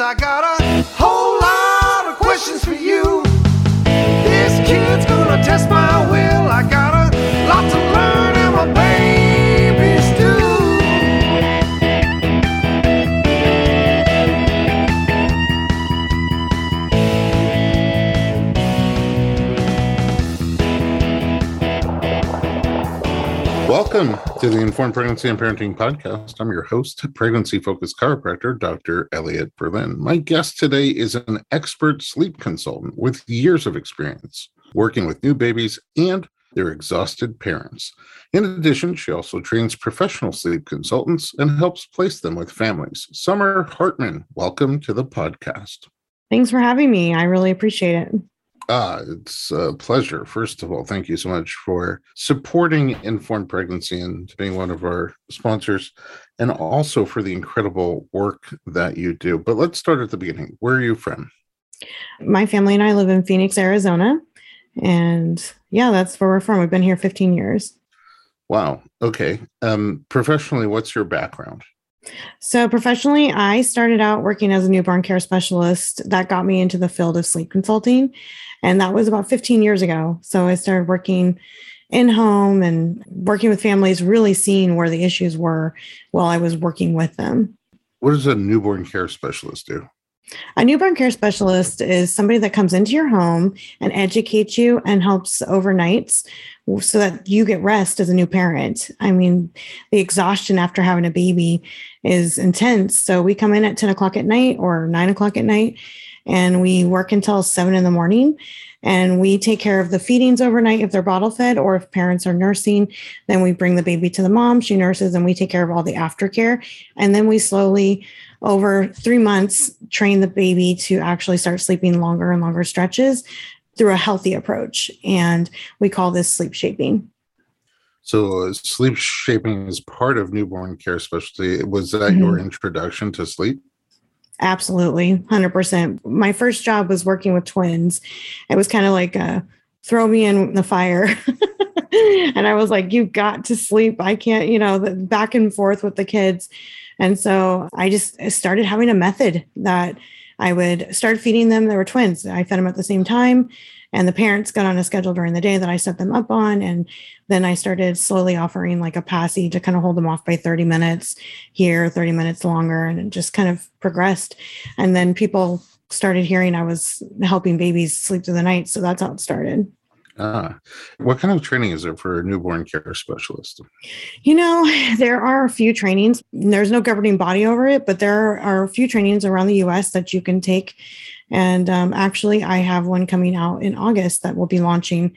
I got Welcome to the Informed Pregnancy and Parenting Podcast. I'm your host, pregnancy focused chiropractor, Dr. Elliot Berlin. My guest today is an expert sleep consultant with years of experience working with new babies and their exhausted parents. In addition, she also trains professional sleep consultants and helps place them with families. Summer Hartman, welcome to the podcast. Thanks for having me. I really appreciate it. Ah, it's a pleasure. First of all, thank you so much for supporting Informed Pregnancy and being one of our sponsors, and also for the incredible work that you do. But let's start at the beginning. Where are you from? My family and I live in Phoenix, Arizona. And yeah, that's where we're from. We've been here 15 years. Wow. Okay. Um, professionally, what's your background? So, professionally, I started out working as a newborn care specialist. That got me into the field of sleep consulting. And that was about 15 years ago. So, I started working in home and working with families, really seeing where the issues were while I was working with them. What does a newborn care specialist do? A newborn care specialist is somebody that comes into your home and educates you and helps overnights so that you get rest as a new parent. I mean, the exhaustion after having a baby is intense. So we come in at 10 o'clock at night or nine o'clock at night and we work until seven in the morning. And we take care of the feedings overnight if they're bottle fed, or if parents are nursing, then we bring the baby to the mom. She nurses, and we take care of all the aftercare. And then we slowly over three months, train the baby to actually start sleeping longer and longer stretches through a healthy approach. And we call this sleep shaping. So, uh, sleep shaping is part of newborn care specialty. Was that your introduction to sleep? Absolutely, 100%. My first job was working with twins. It was kind of like a throw me in the fire. and I was like, you've got to sleep. I can't, you know, the back and forth with the kids. And so I just started having a method that I would start feeding them. They were twins. I fed them at the same time. And the parents got on a schedule during the day that I set them up on. And then I started slowly offering like a passy to kind of hold them off by 30 minutes here, 30 minutes longer. And it just kind of progressed. And then people started hearing I was helping babies sleep through the night. So that's how it started. Ah, what kind of training is there for a newborn care specialist? You know, there are a few trainings. There's no governing body over it, but there are a few trainings around the US that you can take. And um, actually, I have one coming out in August that will be launching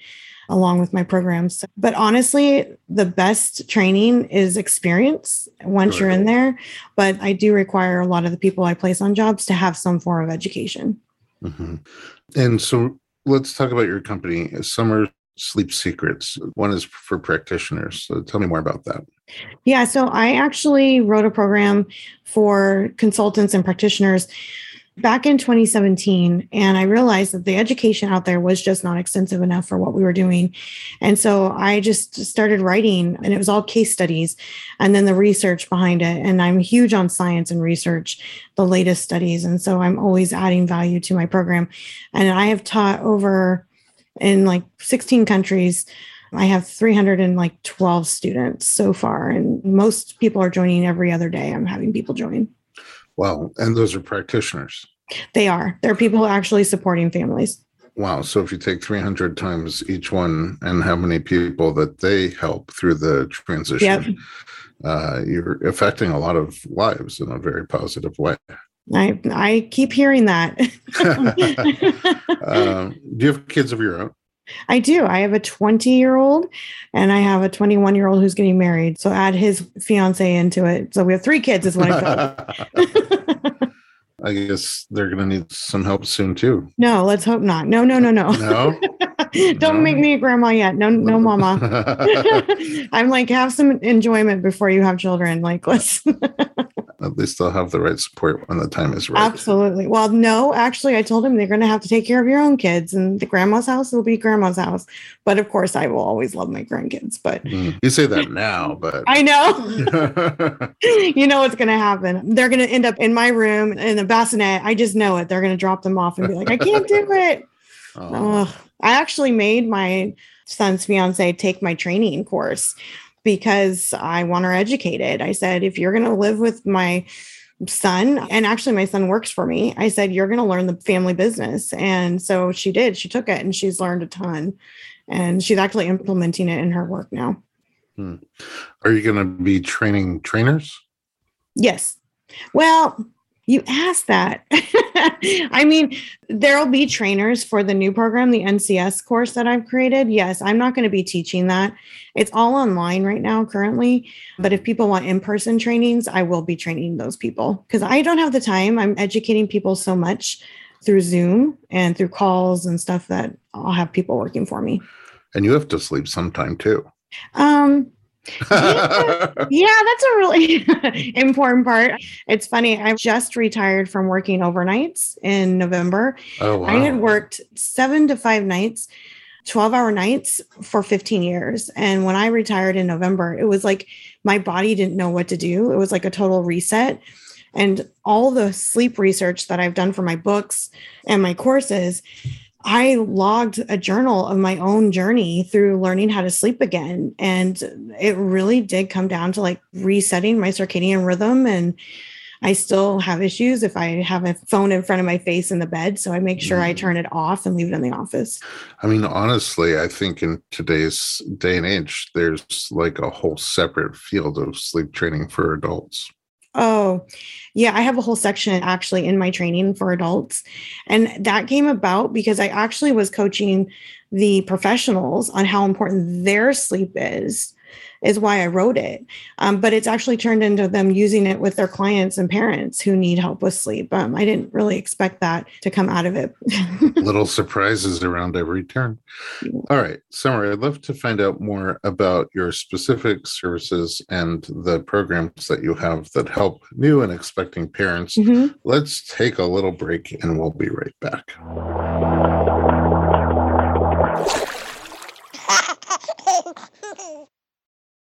along with my programs. But honestly, the best training is experience once you're in there. But I do require a lot of the people I place on jobs to have some form of education. Mm-hmm. And so let's talk about your company, Summer Sleep Secrets. One is for practitioners. So tell me more about that. Yeah, so I actually wrote a program for consultants and practitioners back in 2017 and i realized that the education out there was just not extensive enough for what we were doing and so i just started writing and it was all case studies and then the research behind it and i'm huge on science and research the latest studies and so i'm always adding value to my program and i have taught over in like 16 countries I have 312 students so far, and most people are joining every other day. I'm having people join. Wow. And those are practitioners. They are. There are people actually supporting families. Wow. So if you take 300 times each one and how many people that they help through the transition, Yep. uh, you're affecting a lot of lives in a very positive way. I I keep hearing that. Um, do you have kids of your own? I do. I have a 20 year old and I have a 21 year old who's getting married. So add his fiance into it. So we have three kids, is what I felt. I guess they're going to need some help soon too. no, let's hope not. No, no, no, no. No? Don't No? make me a grandma yet. No, no, mama. I'm like, have some enjoyment before you have children. Like, let's At least they'll have the right support when the time is right. absolutely. Well, no, actually, I told him they're going to have to take care of your own kids, and the grandma's house will be grandma's house. But of course, I will always love my grandkids. But Mm. You say that now, but I know. you know what's going to happen. They're going to end up in my room in a bassinet. I just know it. They're going to drop them off and be like, I can't do it. Oh, Ugh. I actually made my son's fiance take my training course because I want her educated. I said, if you're going to live with my son, and actually my son works for me, I said, you're going to learn the family business. And so she did. She took it and she's learned a ton. And she's actually implementing it in her work now. Hmm. Are you going to be training trainers? Yes. Well, you asked that. I mean, there'll be trainers for the new program, the NCS course that I've created. Yes, I'm not going to be teaching that. It's all online right now, currently. But if people want in person trainings, I will be training those people because I don't have the time. I'm educating people so much through Zoom and through calls and stuff that I'll have people working for me. And you have to sleep sometime too. Um, yeah, that's a really important part. It's funny. I just retired from working overnights in November. oh, wow. I had worked seven to five nights, 12 hour nights for 15 years. And when I retired in November, it was like my body didn't know what to do. It was like a total reset. And all the sleep research that I've done for my books and my courses, I logged a journal of my own journey through learning how to sleep again. And it really did come down to like resetting my circadian rhythm. And I still have issues if I have a phone in front of my face in the bed. So I make sure I Mm. turn it off and leave it in the office. I mean, honestly, I think in today's day and age, there's like a whole separate field of sleep training for adults. Oh, yeah. I have a whole section actually in my training for adults. And that came about because I actually was coaching the professionals on how important their sleep is, is why I wrote it. Um, but it's actually turned into them using it with their clients and parents who need help with sleep. Um, I didn't really expect that to come out of it. Little surprises around every turn. All right, Summer, I'd love to find out more about your specific services and the programs that you have that help new and expecting parents. Mhm. Let's take a little break and we'll be right back.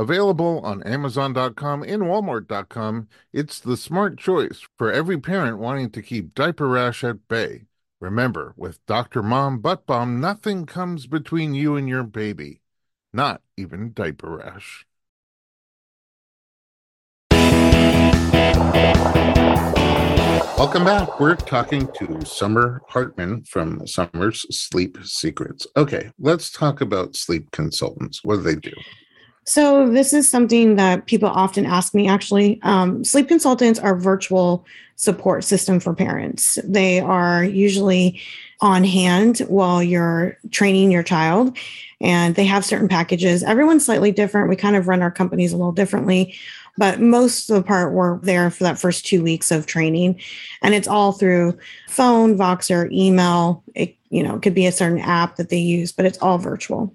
Available on Amazon.com and Walmart.com, it's the smart choice for every parent wanting to keep diaper rash at bay. Remember, with Dr. Mom Butt Balm, nothing comes between you and your baby, not even diaper rash. Welcome back. We're talking to Summer Hartman from Summer's Sleep Secrets. Okay, let's talk about sleep consultants. What do they do? So, this is something that people often ask me actually. Um, sleep consultants are virtual support system for parents. They are usually on hand while you're training your child. And they have certain packages. Everyone's slightly different. We kind of run our companies a little differently, but most of the part we're there for that first two weeks of training. And it's all through phone, Voxer, email. It, you know, it could be a certain app that they use, but it's all virtual.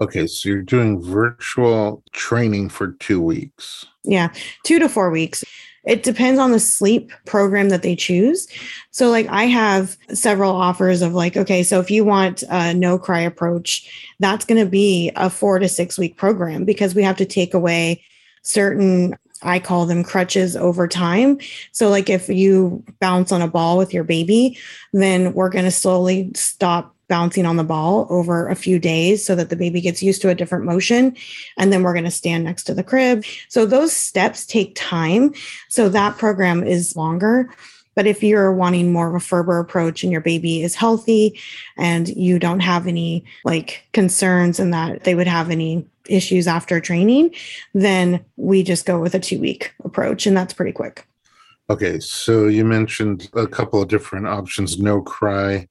Okay, so you're doing virtual training for two weeks. Yeah, two to four weeks. It depends on the sleep program that they choose. So, like, I have several offers of like, okay, so if you want a no cry approach, that's going to be a four to six week program because we have to take away certain I call them crutches over time. So, like if you bounce on a ball with your baby, then we're going to slowly stop bouncing on the ball over a few days so that the baby gets used to a different motion. And then we're going to stand next to the crib. So, those steps take time. So, that program is longer. But if you're wanting more of a Ferber approach and your baby is healthy and you don't have any like concerns and that they would have any issues after training, then we just go with a two week approach. And that's pretty quick. Okay. So you mentioned a couple of different options no cry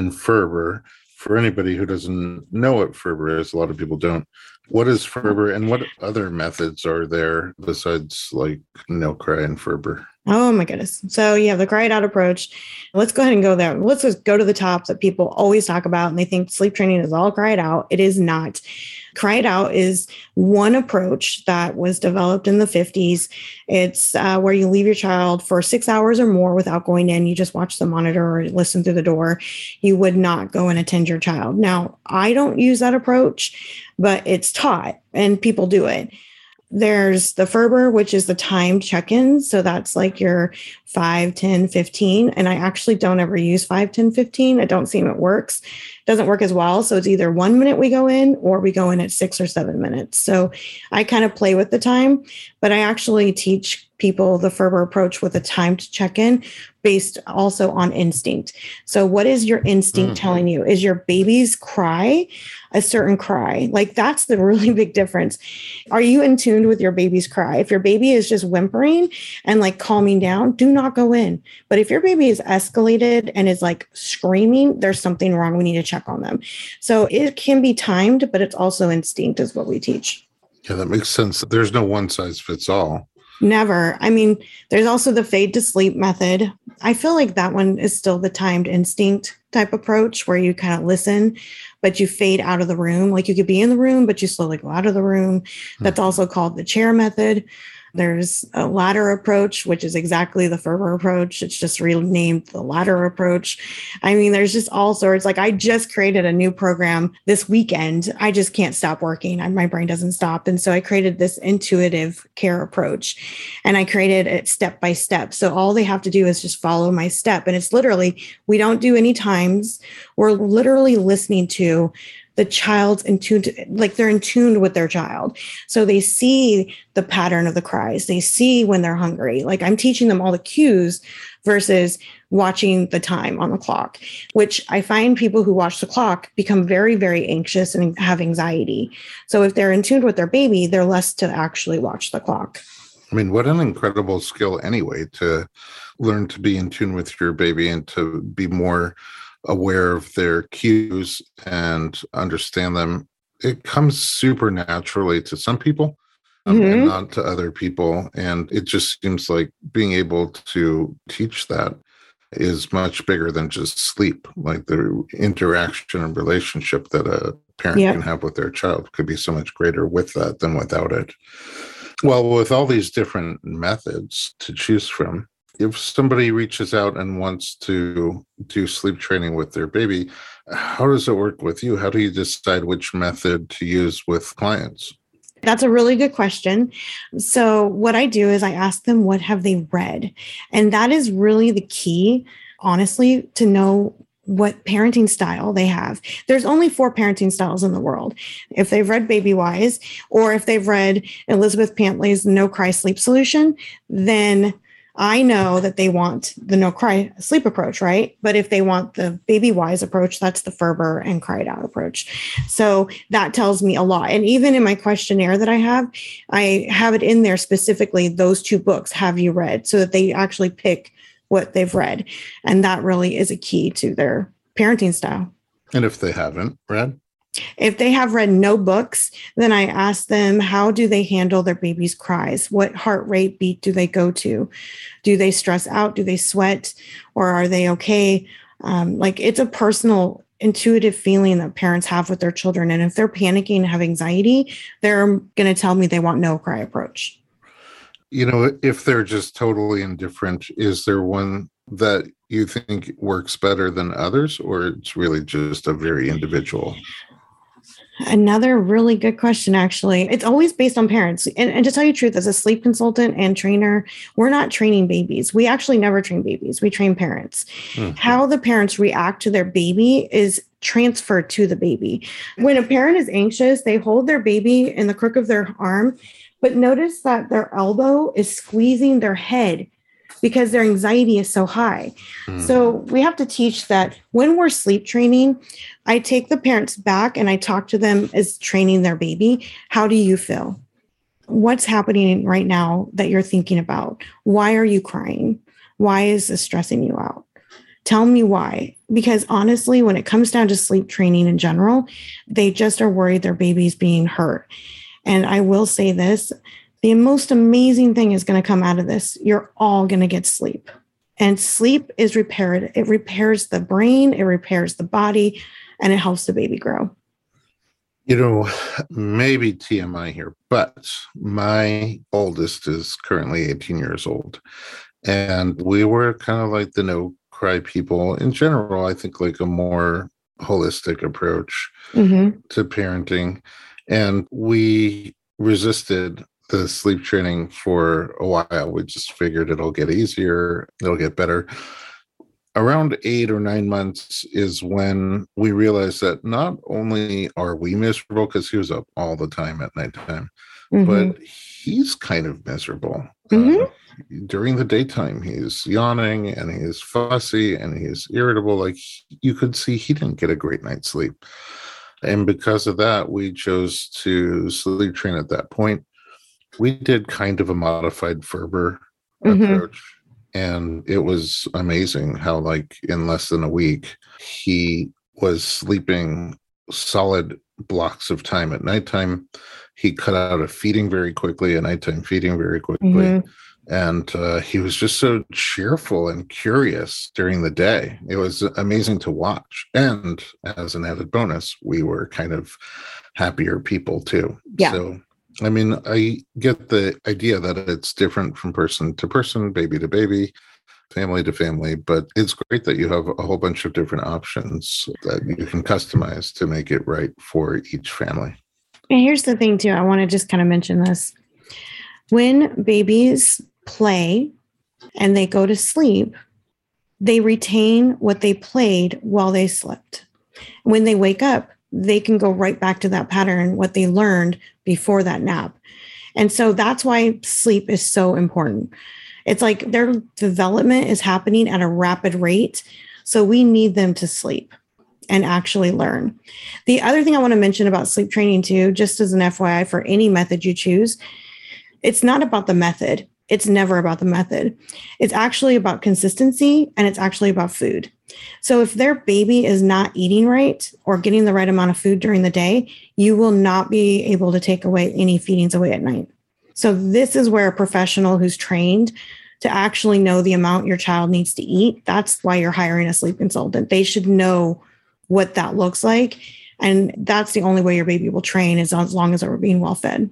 and Ferber. For anybody who doesn't know what Ferber is, a lot of people don't. What is Ferber and what other methods are there besides like no cry and Ferber? Oh my goodness. So you have the cry it out approach. Let's go ahead and go there. Let's just go to the top that people always talk about and they think sleep training is all cry it out. It is not. Cry It Out is one approach that was developed in the 50s. It's uh, where you leave your child for six hours or more without going in. You just watch the monitor or listen through the door. You would not go and attend your child. Now, I don't use that approach, but it's taught and people do it. There's the Ferber, which is the timed check in. So that's like your 5, 10, 15. And I actually don't ever use 5, 10, 15. I don't seem it works. It doesn't work as well. So it's either one minute we go in or we go in at six or seven minutes. So I kind of play with the time, but I actually teach people the Ferber approach with a timed check in based also on instinct. So, what is your instinct mm-hmm. telling you? Is your baby's cry a certain cry? Like, that's the really big difference. Are you in tune with your baby's cry? If your baby is just whimpering and like calming down, do not go in. But if your baby is escalated and is like screaming, there's something wrong. We need to check on them. So, it can be timed, but it's also instinct, is what we teach. Yeah, that makes sense. There's no one size fits all. Never. I mean, there's also the fade to sleep method. I feel like that one is still the timed instinct type approach where you kind of listen, but you fade out of the room. Like you could be in the room, but you slowly go out of the room. That's hmm. also called the chair method. There's a ladder approach, which is exactly the Ferber approach. It's just renamed the ladder approach. I mean, there's just all sorts. Like I just created a new program this weekend. I just can't stop working. I, my brain doesn't stop. And so I created this intuitive care approach and I created it step by step. So all they have to do is just follow my step. And it's literally, we don't do any times. We're literally listening to the child's in tune like they're in tune with their child. So they see the pattern of the cries. They see when they're hungry. Like i'm teaching them all the cues versus watching the time on the clock which i find people who watch the clock become very very anxious and have anxiety. So if they're in tune with their baby they're less to actually watch the clock. I mean what an incredible skill anyway to learn to be in tune with your baby and to be more aware of their cues and understand them it comes super naturally to some people um, mm-hmm. and not to other people. And it just seems like being able to teach that is much bigger than just sleep. Like the interaction and relationship that a parent can have with their child could be so much greater with that than without it. Well with all these different methods to choose from if somebody reaches out and wants to do sleep training with their baby, how does it work with you? How do you decide which method to use with clients? That's a really good question. So what I do is I ask them what have they read? And that is really the key, honestly, to know what parenting style they have. There's only four parenting styles in the world. If they've read Babywise or if they've read Elizabeth Pantley's No Cry Sleep Solution, then I know that they want the no cry sleep approach, right? But if they want the baby wise approach, that's the Ferber and cried out approach. So that tells me a lot. And even in my questionnaire that I have, I have it in there specifically those two books have you read so that they actually pick what they've read. And that really is a key to their parenting style. And if they haven't read, if they have read no books, then I ask them how do they handle their baby's cries? What heart rate beat do they go to? Do they stress out? Do they sweat? Or are they okay? Um, like it's a personal, intuitive feeling that parents have with their children. And if they're panicking and have anxiety, they're going to tell me they want no cry approach. You know, if they're just totally indifferent, is there one that you think works better than others, or it's really just a very individual? Another really good question, actually. It's always based on parents. And, and, to tell you the truth, as a sleep consultant and trainer, we're not training babies. We actually never train babies, we train parents. Mm-hmm. How the parents react to their baby is transferred to the baby. When a parent is anxious, they hold their baby in the crook of their arm, but notice that their elbow is squeezing their head because their anxiety is so high. Mm. So we have to teach that when we're sleep training, I take the parents back and I talk to them as training their baby. How do you feel? What's happening right now that you're thinking about? Why are you crying? Why is this stressing you out? Tell me why. Because honestly, when it comes down to sleep training in general, they just are worried their baby's being hurt. And I will say this the most amazing thing is going to come out of this. You're all going to get sleep. And sleep is repaired. It repairs the brain, it repairs the body, and it helps the baby grow. You know, maybe TMI here, but my oldest is currently 18 years old. And we were kind of like the no cry people in general. I think like a more holistic approach mm-hmm. to parenting. And we resisted the sleep training for a while. We just figured it'll get easier, it'll get better. Around eight or nine months is when we realized that not only are we miserable because he was up all the time at nighttime, mm-hmm. but he's kind of miserable. Mm-hmm. Uh, during the daytime, he's yawning and he's fussy and he's irritable. Like you could see he didn't get a great night's sleep. And because of that, we chose to sleep train at that point we did kind of a modified Ferber mm-hmm. approach, and it was amazing how, like, in less than a week, he was sleeping solid blocks of time at nighttime. He cut out of feeding very quickly, a nighttime feeding very quickly. Mm-hmm. And uh, he was just so cheerful and curious during the day. It was amazing to watch. And as an added bonus, we were kind of happier people too. Yeah. So I mean, I get the idea that it's different from person to person, baby to baby, family to family, but it's great that you have a whole bunch of different options that you can customize to make it right for each family. And here's the thing, too. I want to just kind of mention this. When babies play and they go to sleep, they retain what they played while they slept. When they wake up, they can go right back to that pattern, what they learned before that nap. And so that's why sleep is so important. It's like their development is happening at a rapid rate. So we need them to sleep and actually learn. The other thing I want to mention about sleep training, too, just as an FYI for any method you choose, it's not about the method. It's never about the method. It's actually about consistency and it's actually about food. So if their baby is not eating right or getting the right amount of food during the day, you will not be able to take away any feedings away at night. So this is where a professional who's trained to actually know the amount your child needs to eat, that's why you're hiring a sleep consultant. They should know what that looks like. And that's the only way your baby will train is as long as they're being well fed.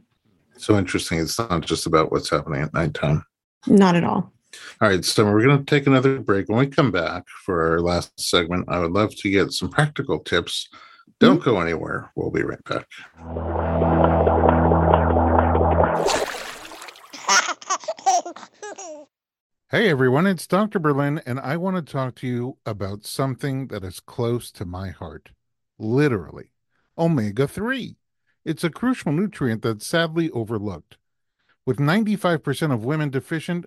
So interesting. It's not just about what's happening at nighttime. Not at all. All right, so we're going to take another break. When we come back for our last segment, I would love to get some practical tips. Don't mm-hmm. go anywhere. We'll be right back. Hey everyone, it's Dr. Berlin, and I want to talk to you about something that is close to my heart. Literally, omega 3. It's a crucial nutrient that's sadly overlooked. With 95% of women deficient,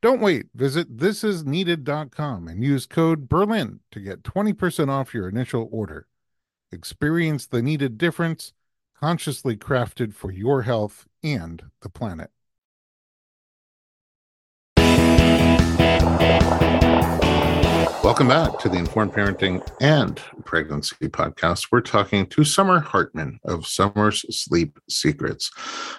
Don't wait. Visit thisisneeded.com and use code Berlin to get 20% off your initial order. Experience the needed difference, consciously crafted for your health and the planet. Welcome back to the Informed Parenting and Pregnancy podcast. We're talking to Summer Hartman of Summer's Sleep Secrets.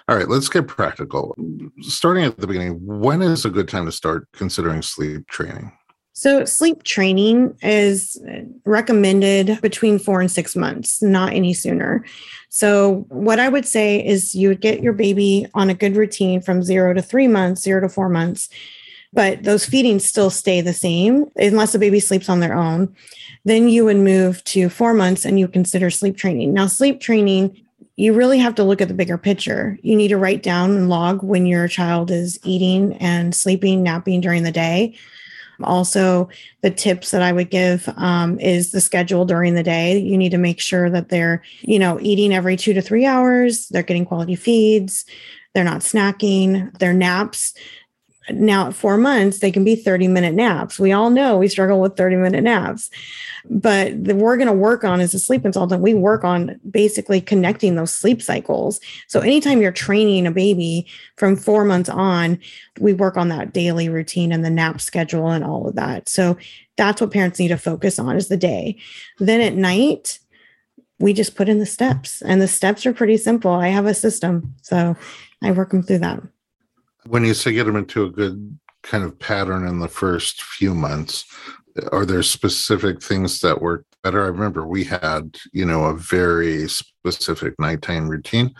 All right, let's get practical. Starting at the beginning, when is a good time to start considering sleep training? So, sleep training is recommended between four and six months, not any sooner. So, what I would say is you would get your baby on a good routine from zero to three months, zero to four months but those feedings still stay the same unless the baby sleeps on their own. Then you would move to four months and you consider sleep training. Now, sleep training, you really have to look at the bigger picture. You need to write down and log when your child is eating and sleeping, napping during the day. Also, the tips that I would give um, is the schedule during the day. You need to make sure that they're, you know, eating every two to three hours. They're getting quality feeds. They're not snacking. Their naps now, at four months, they can be 30 minute naps. We all know we struggle with 30 minute naps, but the, we're going to work on as a sleep consultant, we work on basically connecting those sleep cycles. So, anytime you're training a baby from four months on, we work on that daily routine and the nap schedule and all of that. So, that's what parents need to focus on is the day. Then at night, we just put in the steps, and the steps are pretty simple. I have a system, so I work them through that when you say get them into a good kind of pattern in the first few months, are there specific things that work better? I remember we had, you know, a very specific nighttime routine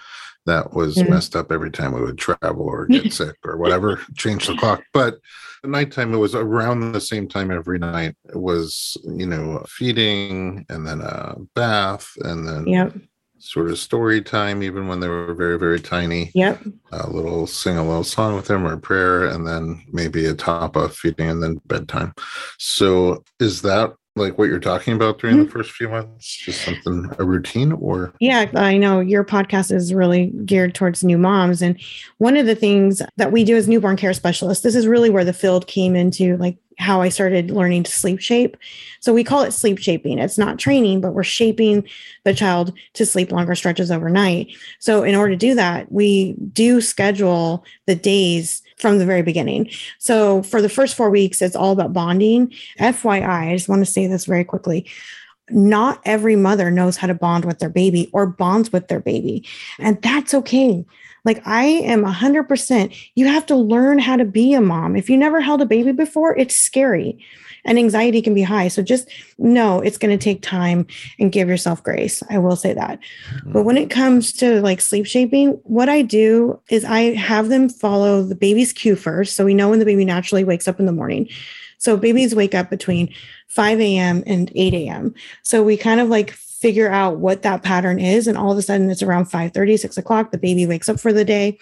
that was mm-hmm. messed up every time we would travel or get sick or whatever, change the clock. But the nighttime, it was around the same time every night. It was, you know, feeding and then a bath and then yep sort of story time, even when they were very, very tiny. Yep. A little sing a little song with them or prayer, and then maybe a top of feeding and then bedtime. So is that like what you're talking about during mm-hmm. the first few months? Just something a routine or Yeah, I know your podcast is really geared towards new moms. And one of the things that we do as newborn care specialists, this is really where the field came into like how I started learning to sleep shape. So we call it sleep shaping. It's not training, but we're shaping the child to sleep longer stretches overnight. So in order to do that, we do schedule the days from the very beginning. So for the first four weeks, it's all about bonding. FYI, I just want to say this very quickly not every mother knows how to bond with their baby or bonds with their baby. And that's okay. Like I am a 100%. You have to learn how to be a mom. If you never held a baby before, it's scary and anxiety can be high. So just know it's going to take time and give yourself grace. I will say that. Mm-hmm. But when it comes to like sleep shaping, what I do is I have them follow the baby's cue first. So we know when the baby naturally wakes up in the morning. So babies wake up between 5 a.m. and 8 a.m. So we kind of like figure out what that pattern is and all of a sudden it's around 5 30 6 o'clock the baby wakes up for the day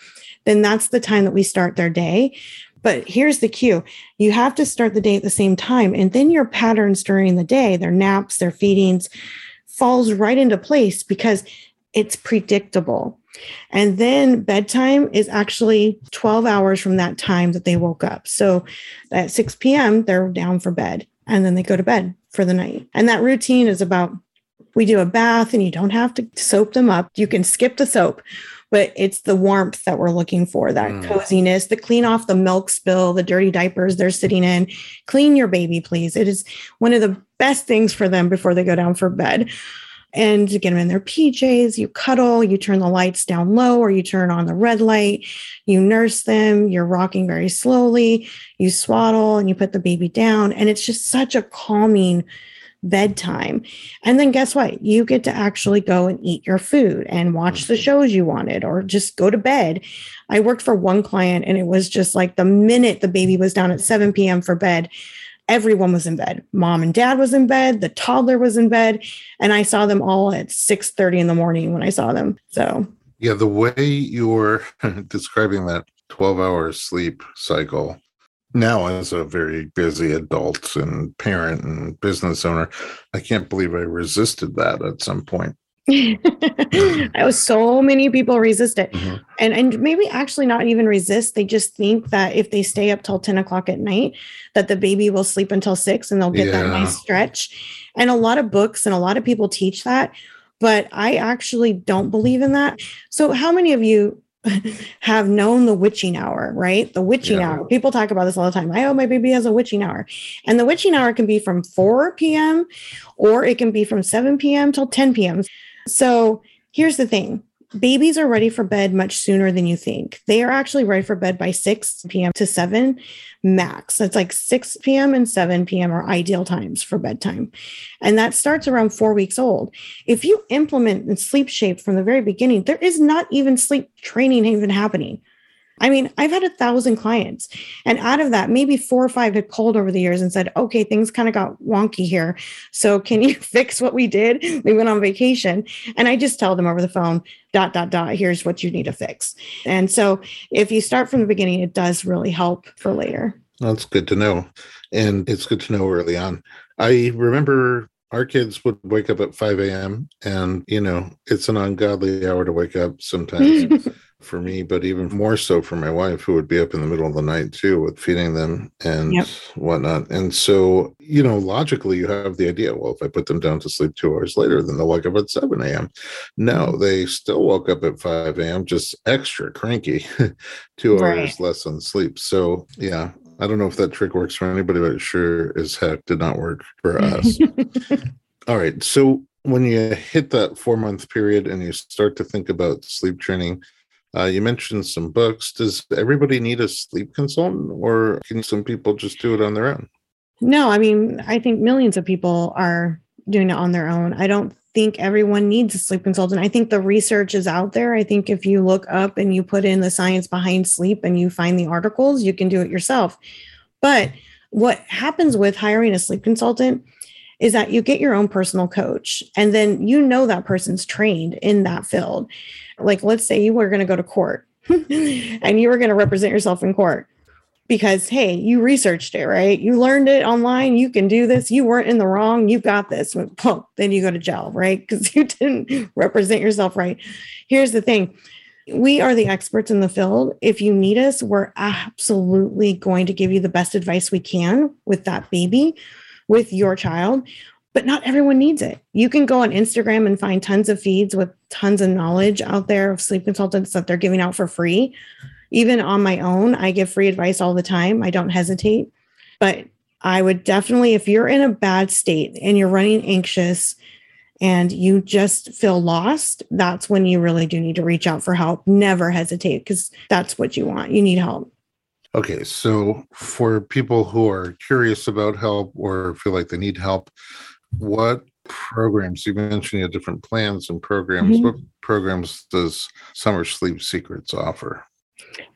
then that's the time that we start their day. But here's the cue. You have to start the day at the same time and then your patterns during the day their naps their feedings falls right into place because it's predictable. And then bedtime is actually 12 hours from that time that they woke up. So at 6 p.m they're down for bed and then they go to bed for the night. And that routine is about we do a bath and you don't have to soap them up. You can skip the soap, but it's the warmth that we're looking for, that mm. coziness, the clean off the milk spill, the dirty diapers they're sitting in. Clean your baby, please. It is one of the best things for them before they go down for bed. And to get them in their PJs, you cuddle, you turn the lights down low or you turn on the red light, you nurse them, you're rocking very slowly, you swaddle and you put the baby down. And it's just such a calming bedtime. And then guess what? You get to actually go and eat your food and watch the mm-hmm. shows you wanted or just go to bed. I worked for one client and it was just like the minute the baby was down at 7 p.m. for bed, everyone was in bed. Mom and dad was in bed, the toddler was in bed, and I saw them all at 6:30 in the morning when I saw them. So, yeah, the way you're describing that 12 hour sleep cycle now as a very busy adult and parent and business owner i can't believe i resisted that at some point I was so many people resist it. Mhm. And and maybe actually not even resist. They just think that if they stay up till 10 o'clock at night, that the baby will sleep until six and they'll get that nice stretch. And a lot of books and a lot of people teach that, but I actually don't believe in that. So how many of you have known the witching hour, right? The witching Yeah. hour. People talk about this all the time. I oh, my baby has a witching hour. And the witching hour can be from 4 p.m. or it can be from 7 p.m. till 10 p.m. So here's the thing babies are ready for bed much sooner than you think. They are actually ready for bed by 6 p.m. to 7 max. It's like 6 p.m. and 7 p.m. are ideal times for bedtime. And that starts around four weeks old. If you implement sleep shape from the very beginning, there is not even sleep training even happening. I mean, I've had a thousand clients, and out of that, maybe four or five had called over the years and said, okay, things kind of got wonky here. So can you fix what we did? We went on vacation. And I just tell them over the phone, dot, dot, dot, here's what you need to fix. And so if you start from the beginning, it does really help for later. That's good to know. And it's good to know early on. I remember our kids would wake up at 5 a.m. and, you know, it's an ungodly hour to wake up sometimes for me, but even more so for my wife, who would be up in the middle of the night too with feeding them and Yep. whatnot. And so, you know, logically, you have the idea well, if I put them down to sleep two hours later, then they'll wake up at 7 a.m. No, they still woke up at 5 a.m., just extra cranky, two Right. hours less on sleep. So, yeah, I don't know if that trick works for anybody, but it sure as heck did not work for us. All right. So when you hit that four month period and you start to think about sleep training, uh, you mentioned some books. Does everybody need a sleep consultant or can some people just do it on their own? No, I mean, I think millions of people are doing it on their own. I don't think everyone needs a sleep consultant. I think the research is out there. I think if you look up and you put in the science behind sleep and you find the articles, you can do it yourself. But what happens with hiring a sleep consultant is that you get your own personal coach and then you know that person's trained in that field. Like, let's say you were going to go to court and you were going to represent yourself in court because hey you researched it right? You learned it online. You can do this. You weren't in the wrong. You got this. Boom. then you go to jail right? Because you didn't represent yourself right. Here's the thing. We are the experts in the field. If you need us we're absolutely going to give you the best advice we can with that baby with your child but not everyone needs it you can go on instagram and find tons of feeds with tons of knowledge out there of sleep consultants that they're giving out for free even on my own, I give free advice all the time. I don't hesitate. But I would definitely, if you're in a bad state and you're running anxious and you just feel lost, that's when you really do need to reach out for help. Never hesitate because that's what you want. You need help. Okay. So for people who are curious about help or feel like they need help, what programs you mentioned you have different plans and programs Mhm. what programs does summer sleep secrets offer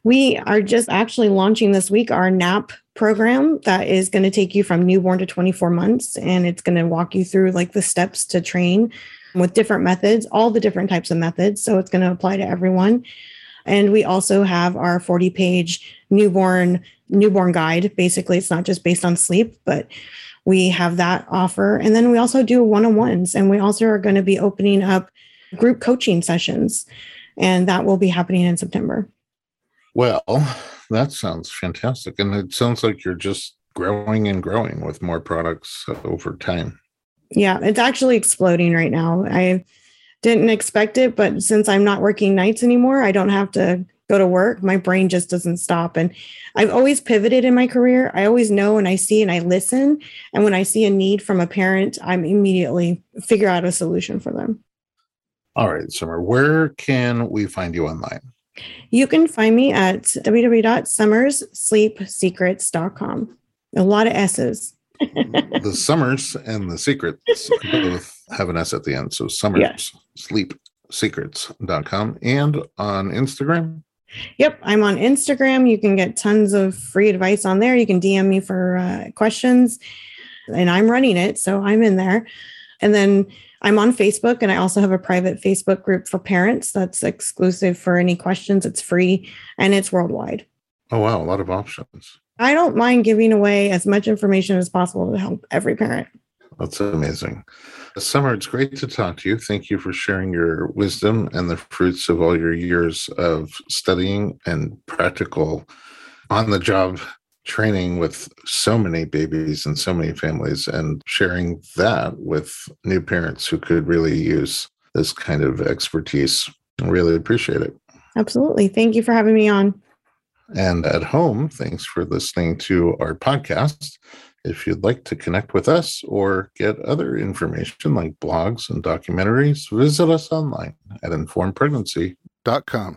We are just actually launching this week our NAP program that is going to take you from newborn to 24 months. And it's going to walk you through like the steps to train with different methods, all the different types of methods. So it's going to apply to everyone. And we also have our 40 page newborn newborn guide. Basically, it's not just based on sleep, but we have that offer. And then we also do one on ones. And we also are going to be opening up group coaching sessions. And that will be happening in September. Well, that sounds fantastic. And it sounds like you're just growing and growing with more products over time. Yeah, it's actually exploding right now. I didn't expect it, but since I'm not working nights anymore, I don't have to go to work. My brain just doesn't stop. And I've always pivoted in my career. I always know and I see and I listen. And when I see a need from a parent, I'm immediately figure out a solution for them. All right, Summer, where can we find you online? You can find me at www.summerssleepsecrets.com. A lot of S's. The Summers and the Secrets both have an S at the end. So Summers Yes. Sleep Secrets.com and on Instagram. Yep, I'm on Instagram. You can get tons of free advice on there. You can DM me for uh, questions, and I'm running it, so I'm in there. And then I'm on Facebook, and I also have a private Facebook group for parents that's exclusive for any questions. It's free and it's worldwide. Oh, wow. A lot of options. I don't mind giving away as much information as possible to help every parent. That's amazing. Summer, it's great to talk to you. Thank you for sharing your wisdom and the fruits of all your years of studying and practical on the job training with so many babies and so many families and sharing that with new parents who could really use this kind of expertise. I really appreciate it. Absolutely. Thank you for having me on. And at home, thanks for listening to our podcast. If you'd like to connect with us or get other information like blogs and documentaries, visit us online at informedpregnancy.com.